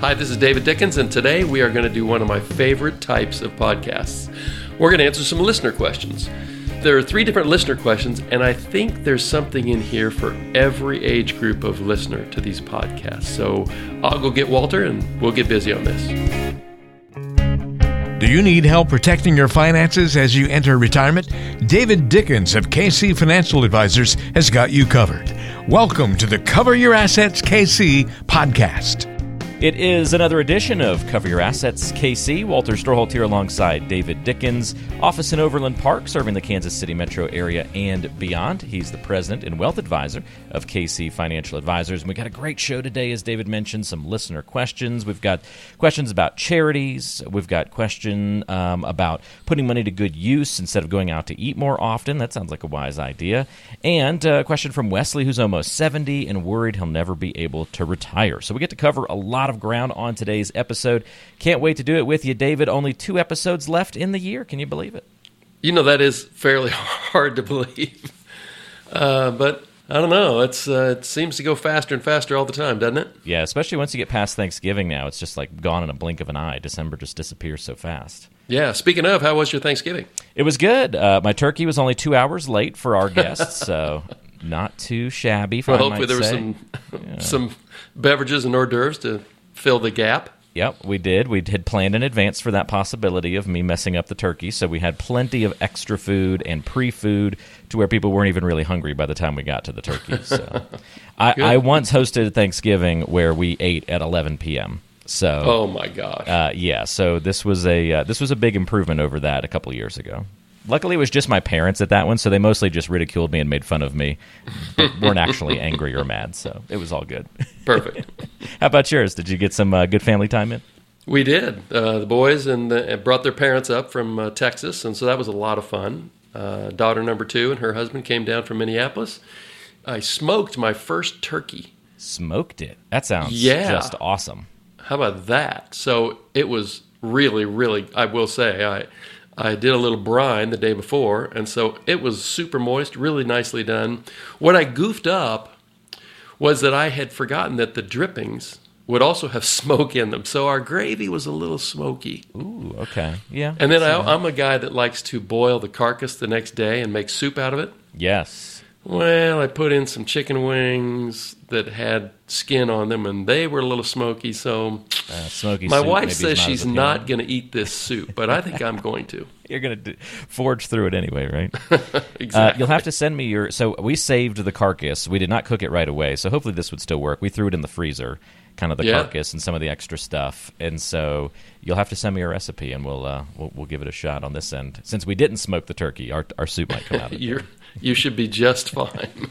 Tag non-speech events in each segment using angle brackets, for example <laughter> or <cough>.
Hi, this is David Dickens, and today we are going to do one of my favorite types of podcasts. We're going to answer some listener questions. There are three different listener questions, and I think there's something in here for every age group of listener to these podcasts. So I'll go get Walter and we'll get busy on this. Do you need help protecting your finances as you enter retirement? David Dickens of KC Financial Advisors has got you covered. Welcome to the Cover Your Assets KC podcast. It is another edition of Cover Your Assets KC. Walter Storholt here alongside David Dickens, office in Overland Park, serving the Kansas City metro area and beyond. He's the president and wealth advisor of KC Financial Advisors. And we got a great show today, as David mentioned, some listener questions. We've got questions about charities. We've got question um, about putting money to good use instead of going out to eat more often. That sounds like a wise idea. And uh, a question from Wesley, who's almost 70 and worried he'll never be able to retire. So we get to cover a lot lot of ground on today's episode. Can't wait to do it with you, David. Only two episodes left in the year. Can you believe it? You know, that is fairly <laughs> hard to believe. Uh, but I don't know. It's uh, it seems to go faster and faster all the time, doesn't it? Yeah, especially once you get past Thanksgiving. Now it's just like gone in a blink of an eye. December just disappears so fast. Yeah. Speaking of, how was your Thanksgiving? It was good. Uh, my turkey was only two hours late for our guests, so not too shabby. Well, hopefully there were some yeah. some beverages and hors d'oeuvres to fill the gap. Yep, we did. We had planned in advance for that possibility of me messing up the turkey, so we had plenty of extra food and pre-food to where people weren't even really hungry by the time we got to the turkey. So, <laughs> I, I, once hosted Thanksgiving where we ate at 11 p.m. So, oh my gosh, uh, yeah. So this was a uh, this was a big improvement over that a couple years ago. Luckily, it was just my parents at that one, so they mostly just ridiculed me and made fun of me, but weren't actually <laughs> angry or mad. So it was all good. Perfect. <laughs> How about yours? Did you get some uh, good family time in? We did. Uh, the boys and the, brought their parents up from uh, Texas, and so that was a lot of fun. Uh, daughter number two and her husband came down from Minneapolis. I smoked my first turkey. Smoked it. That sounds yeah. just awesome. How about that? So it was really, really. I will say I I did a little brine the day before, and so it was super moist, really nicely done. What I goofed up was that I had forgotten that the drippings would also have <laughs> smoke in them, so our gravy was a little smoky. Ooh, okay, yeah. And then I, I'm a guy that likes to boil the carcass the next day and make soup out of it. Yes. Well, I put in some chicken wings that had skin on them, and they were a little smoky. So, uh, smoky. My wife says she's not going to eat this soup, but I think I'm going to. <laughs> You're going to forge through it anyway, right? <laughs> exactly. Uh, you'll have to send me your. So we saved the carcass. We did not cook it right away, so hopefully this would still work. We threw it in the freezer, kind of the yeah. carcass and some of the extra stuff, and so you'll have to send me a recipe, and we'll uh, we'll, we'll give it a shot on this end. Since we didn't smoke the turkey, our our soup might come out. of it <laughs> you should be just fine. <laughs>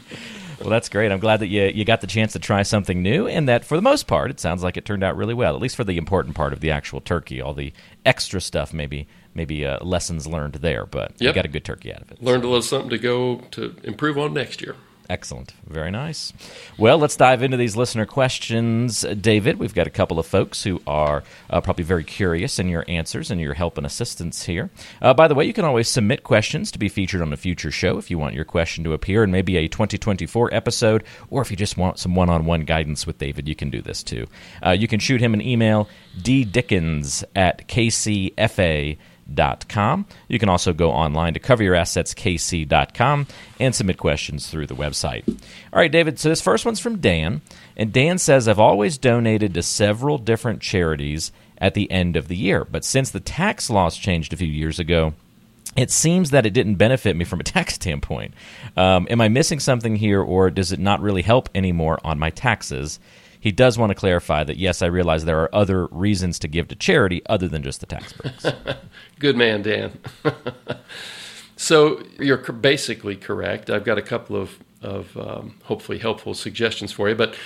<laughs> well, that's great. I'm glad that you you got the chance to try something new, and that for the most part, it sounds like it turned out really well. At least for the important part of the actual turkey, all the extra stuff, maybe maybe uh, lessons learned there, but yep. you got a good turkey out of it. Learned so. a little something to go to improve on next year. Excellent. Very nice. Well, let's dive into these listener questions. David, we've got a couple of folks who are uh, probably very curious in your answers and your help and assistance here. Uh, by the way, you can always submit questions to be featured on a future show if you want your question to appear in maybe a 2024 episode, or if you just want some one on one guidance with David, you can do this too. Uh, you can shoot him an email, ddickens at kcfa.com coveryourassetskc.com. You can also go online to coveryourassetskc.com and submit questions through the website. All right, David, so this first one's from Dan. And Dan says, I've always donated to several different charities at the end of the year, but since the tax laws changed a few years ago, it seems that it didn't benefit me from a <laughs> tax standpoint. Um, am I missing something here, or does it not really help anymore on my taxes? He does want to clarify that yes, I realize there are other reasons to give to charity other than just the tax breaks. <laughs> Good man, Dan. <laughs> so you're basically correct. I've got a couple of of um, hopefully helpful suggestions for you, but.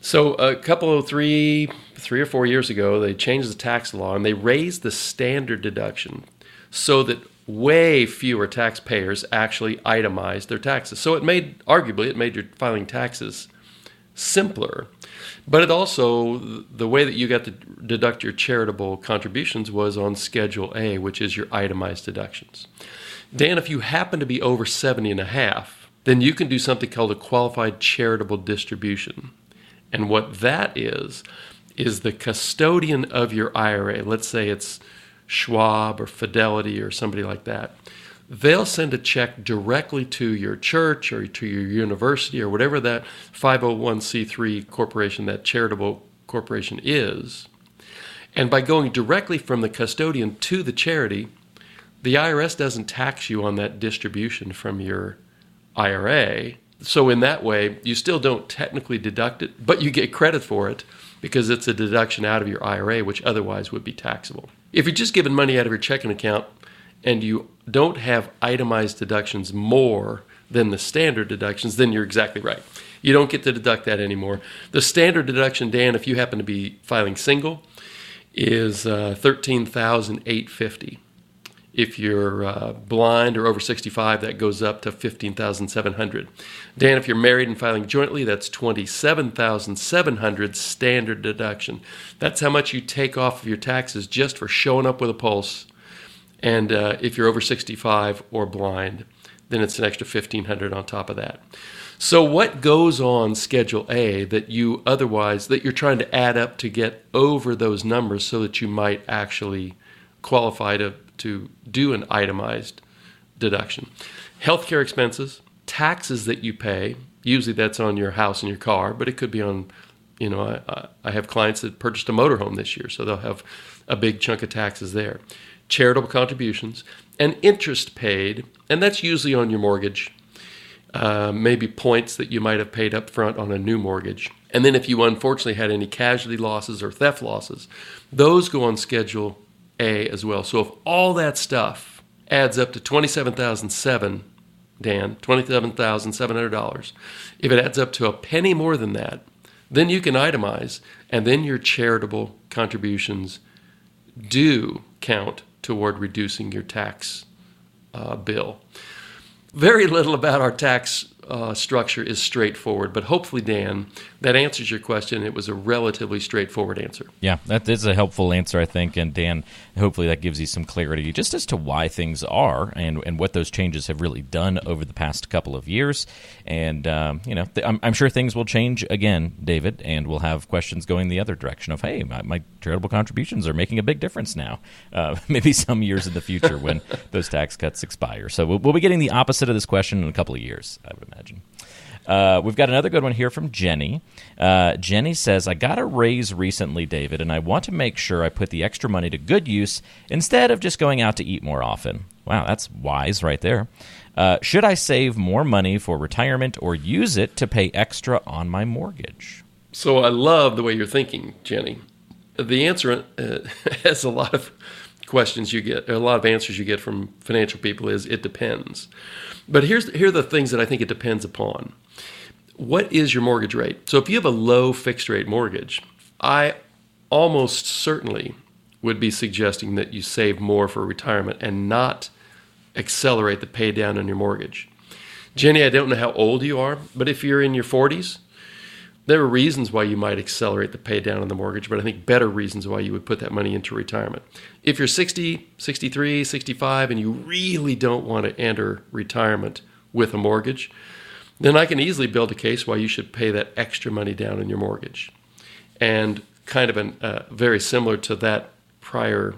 So a couple of three, three or four years ago, they changed the tax law and they raised the standard deduction so that way fewer taxpayers actually itemized their taxes. So it made, arguably, it made your filing taxes simpler. But it also, the way that you got to deduct your charitable contributions was on Schedule A, which is your itemized deductions. Dan, if you happen to be over 70 and a half, then you can do something called a qualified charitable distribution. And what that is, is the custodian of your IRA. Let's say it's Schwab or Fidelity or somebody like that. They'll send a check directly to your church or to your university or whatever that 501c3 corporation, that charitable corporation is. And by going directly from the custodian to the charity, the IRS doesn't tax you on that distribution from your IRA. So, in that way, you still don't technically deduct it, but you get credit for it because it's a deduction out of your IRA, which otherwise would be taxable. If you're just giving money out of your checking account and you don't have itemized deductions more than the standard deductions, then you're exactly right. You don't get to deduct that anymore. The standard deduction, Dan, if you happen to be filing single, is uh, 13850 if you're uh, blind or over 65, that goes up to 15,700. Dan, if you're married and filing jointly, that's 27,700 standard deduction. That's how much you take off of your taxes just for showing up with a pulse. And uh, if you're over 65 or blind, then it's an extra 1,500 on top of that. So what goes on Schedule A that you otherwise that you're trying to add up to get over those numbers so that you might actually qualify to to do an itemized deduction. Healthcare expenses, taxes that you pay, usually that's on your house and your car, but it could be on, you know, I, I have clients that purchased a motorhome this year, so they'll have a big chunk of taxes there. Charitable contributions and interest paid, and that's usually on your mortgage, uh, maybe points that you might have paid up front on a new mortgage. And then if you unfortunately had any casualty losses or theft losses, those go on Schedule a as well. So if all that stuff adds up to twenty-seven thousand seven, Dan, twenty-seven thousand seven hundred dollars. If it adds up to a penny more than that, then you can itemize, and then your charitable contributions do count toward reducing your tax uh, bill. Very little about our tax uh, structure is straightforward. But hopefully, Dan, that answers your question. It was a relatively straightforward answer. Yeah, that is a helpful answer, I think. And Dan, hopefully that gives you some clarity just as to why things are and, and what those changes have really done over the past couple of years. And, um, you know, th- I'm, I'm, sure things will change again, David, and we'll have questions going the other direction of, hey, my, my charitable contributions are making a big difference now. Uh, <laughs> maybe some years in the future when <laughs> those tax cuts expire. So we'll, we'll be getting the opposite of this question in a couple of years, I would imagine imagine. Uh, we've got another good one here from Jenny. Uh, Jenny says, I got a raise recently, David, and I want to make sure I put the extra money to good use instead of just going out to eat more often. Wow, that's wise right there. Uh, should I save more money for retirement or use it to pay extra on my mortgage? So I love the way you're thinking, Jenny. The answer uh, <laughs> has a lot of questions you get, a lot of answers you get from financial people is it depends. But here's here are the things that I think it depends upon. What is your mortgage rate? So if you have a low fixed rate mortgage, I almost certainly would be suggesting that you save more for retirement and not accelerate the pay down on your mortgage. Jenny, I don't know how old you are, but if you're in your 40s, there are reasons why you might accelerate the pay down on the mortgage, but I think better reasons why you would put that money into retirement. If you're 60, 63, 65, and you really don't want to enter retirement with a mortgage, then I can easily build a case why you should pay that extra money down on your mortgage. And kind of an, uh, very similar to that prior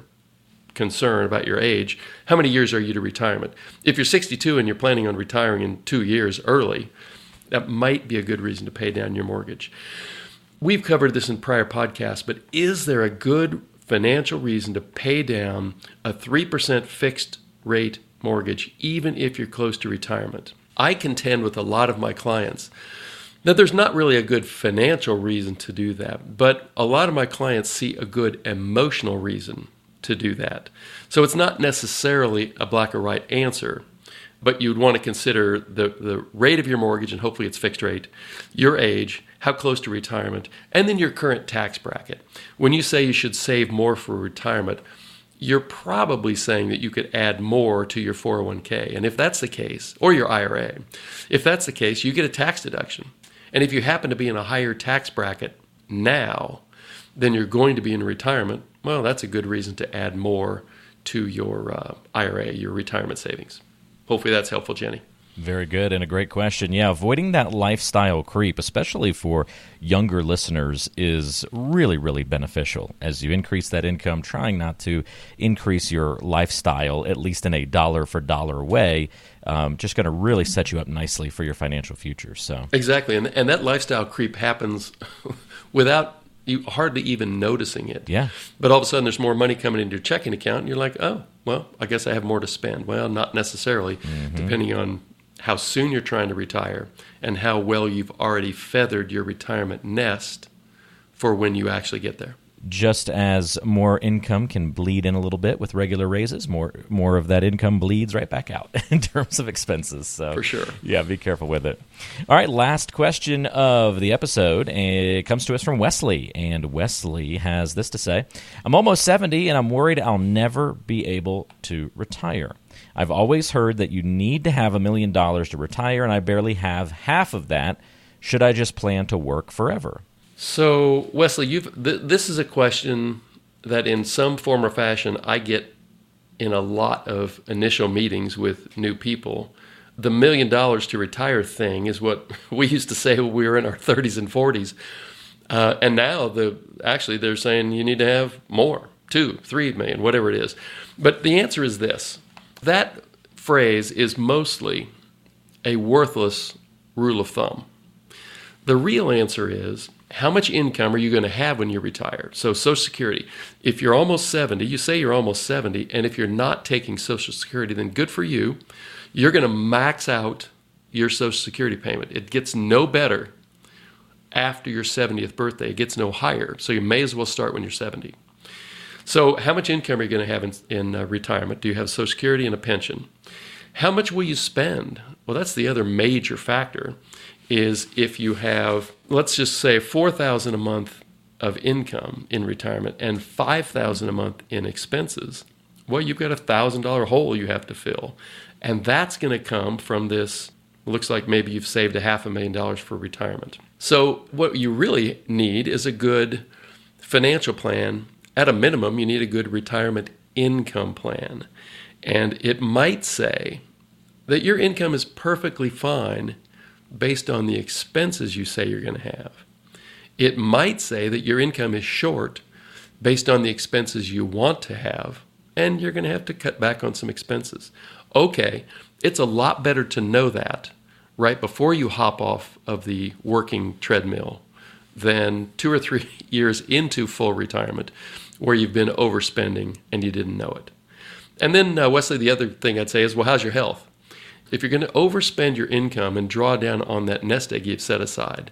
concern about your age, how many years are you to retirement? If you're 62 and you're planning on retiring in two years early, that might be a good reason to pay down your mortgage. We've covered this in prior podcasts, but is there a good financial reason to pay down a 3% fixed rate mortgage, even if you're close to retirement? I contend with a lot of my clients that there's not really a good financial reason to do that, but a lot of my clients see a good emotional reason to do that. So it's not necessarily a black or white answer but you'd want to consider the, the rate of your mortgage, and hopefully it's fixed rate, your age, how close to retirement, and then your current tax bracket. When you say you should save more for retirement, you're probably saying that you could add more to your 401k. And if that's the case, or your IRA, if that's the case, you get a tax deduction. And if you happen to be in a higher tax bracket now than you're going to be in retirement, well, that's a good reason to add more to your uh, IRA, your retirement savings. Hopefully that's helpful, Jenny. Very good and a great question. Yeah, avoiding that lifestyle creep, especially for younger listeners, is really, really beneficial. As you increase that income, trying not to increase your lifestyle, at least in a dollar for dollar way, um, just going to really set you up nicely for your financial future. So exactly, and and that lifestyle creep happens <laughs> without hardly even noticing it. Yeah. But all of a sudden, there's more money coming into your checking account, and you're like, oh, well, I guess I have more to spend. Well, not necessarily, mm-hmm. depending on how soon you're trying to retire and how well you've already feathered your retirement nest for when you actually get there just as more income can bleed in a little bit with regular raises, more more of that income bleeds right back out <laughs> in terms of expenses. So for sure, yeah, be careful with it. All right, last question of the episode. It comes to us from Wesley, and Wesley has this to say: "I'm almost 70, and I'm worried I'll never be able to retire. I've always heard that you need to have a million dollars to retire, and I barely have half of that. Should I just plan to work forever?" So, Wesley, you've th- this is a question that, in some form or fashion, I get in a lot of initial meetings with new people. The million dollars to retire thing is what <laughs> we used to say when we were in our 30s and 40s, uh, and now the actually they're saying you need to have more, two, three million, whatever it is. But the answer is this: that phrase is mostly a worthless rule of thumb. The real answer is how much income are you going to have when you retire? So, Social Security. If you're almost 70, you say you're almost 70, and if you're not taking Social Security, then good for you. You're going to max out your Social Security payment. It gets no better after your 70th birthday, it gets no higher. So, you may as well start when you're 70. So, how much income are you going to have in, in uh, retirement? Do you have Social Security and a pension? How much will you spend? Well, that's the other major factor is if you have, let's just say, 4000 a month of income in retirement and 5000 a month in expenses, well, you've got a $1,000 hole you have to fill. And that's going to come from this, looks like maybe you've saved a half a million dollars for retirement. So, what you really need is a good financial plan. At a minimum, you need a good retirement income plan. And it might say that your income is perfectly fine based on the expenses you say you're going to have. It might say that your income is short based on the expenses you want to have, and you're going to have to cut back on some expenses. Okay, it's a lot better to know that right before you hop off of the working treadmill than two or three <laughs> years into full retirement where you've been overspending and you didn't know it. And then, uh, Wesley, the other thing I'd say is, well, how's your health? If you're going to overspend your income and draw down on that nest egg you've set aside,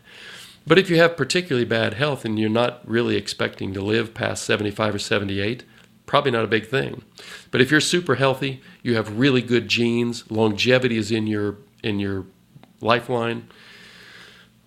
but if you have particularly bad health and you're not really expecting to live past 75 or 78, probably not a big thing. But if you're super healthy, you have really good genes, longevity is in your in your lifeline,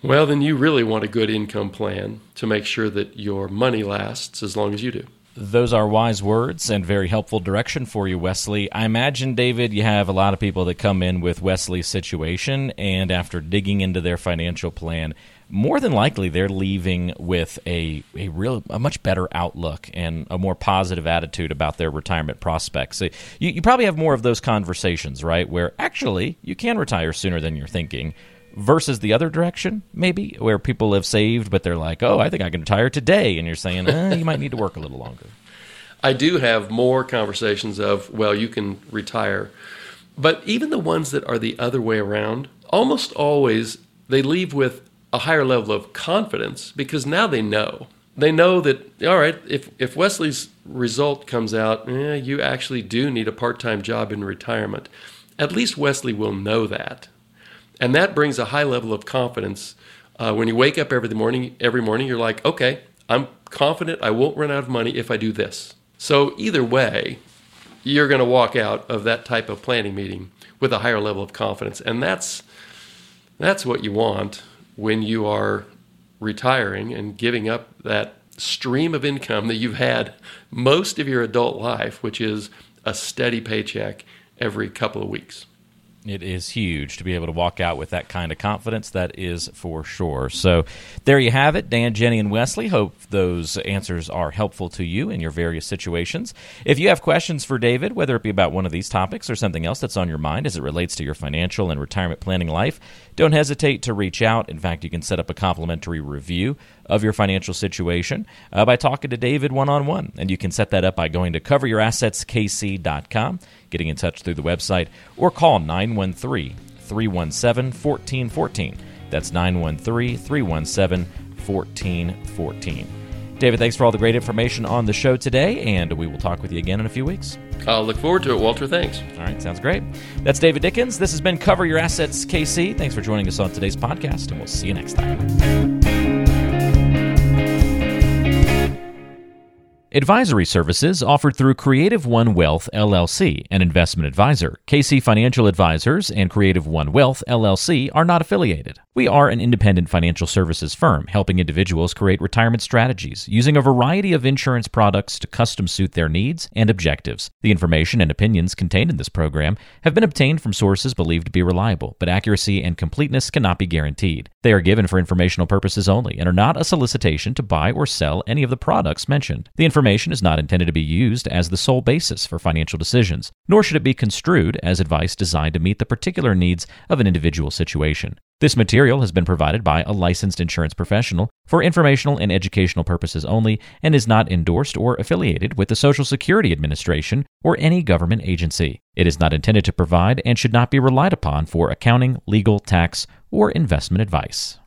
well then you really want a good income plan to make sure that your money lasts as long as you do. Those are wise words and very helpful direction for you, Wesley. I imagine, David, you have a lot of people that come in with Wesley's situation, and after digging into their financial plan, more than likely they're leaving with a, a real a much better outlook and a more positive attitude about their retirement prospects. So you, you probably have more of those conversations, right? Where actually you can retire sooner than you're thinking versus the other direction, maybe, where people have saved, but they're like, oh, I think I can retire today. And you're saying, eh, you might need to work a little longer. <laughs> I do have more conversations of, well, you can retire. But even the ones that are the other way around, almost always they leave with a higher level of confidence because now they know. They know that, all right, if, if Wesley's result comes out, eh, you actually do need a part time job in retirement, at least Wesley will know that. And that brings a high level of confidence. Uh, when you wake up every morning, every morning, you're like, okay, I'm confident I won't run out of money if I do this. So either way, you're going to walk out of that type of planning meeting with a higher level of confidence, and that's that's what you want when you are retiring and giving up that stream of income that you've had most of your adult life, which is a steady paycheck every couple of weeks. It is huge to be able to walk out with that kind of confidence. That is for sure. So, there you have it. Dan, Jenny, and Wesley. Hope those answers are helpful to you in your various situations. If you have questions for David, whether it be about one of these topics or something else that's on your mind as it relates to your financial and retirement planning life, don't hesitate to reach out. In fact, you can set up a complimentary review of your financial situation uh, by talking to David one on one. And you can set that up by going to coveryourassetskc.com getting in touch through the website, or call 913 317 1414. That's 913 317 1414. David, thanks for all the great information on the show today, and we will talk with you again in a few weeks. I'll look forward to it, Walter. Thanks. All right, sounds great. That's David Dickens. This has been Cover Your Assets KC. Thanks for joining us on today's podcast, and we'll see you next time. Advisory services offered through Creative One Wealth LLC, an investment advisor. KC Financial Advisors and Creative One Wealth LLC are not affiliated. We are an independent financial services firm helping individuals create retirement strategies using a variety of insurance products to custom suit their needs and objectives. The information and opinions contained in this program have been obtained from sources believed to be reliable, but accuracy and completeness cannot be guaranteed. They are given for informational purposes only and are not a solicitation to buy or sell any of the products mentioned. The information is not intended to be used as the sole basis for financial decisions, nor should it be construed as advice designed to meet the particular needs of an individual situation. This material has been provided by a licensed insurance professional for informational and educational purposes only and is not endorsed or affiliated with the Social Security Administration or any government agency. It is not intended to provide and should not be relied upon for accounting, legal, tax, or investment advice.